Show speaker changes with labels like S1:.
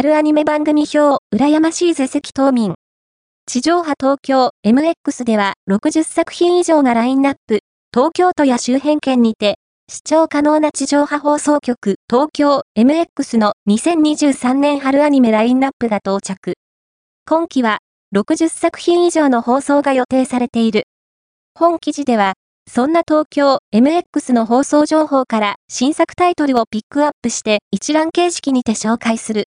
S1: 春アニメ番組表、羨ましいぜ席島民。地上波東京 MX では60作品以上がラインナップ、東京都や周辺県にて、視聴可能な地上波放送局東京 MX の2023年春アニメラインナップが到着。今期は60作品以上の放送が予定されている。本記事では、そんな東京 MX の放送情報から新作タイトルをピックアップして一覧形式にて紹介する。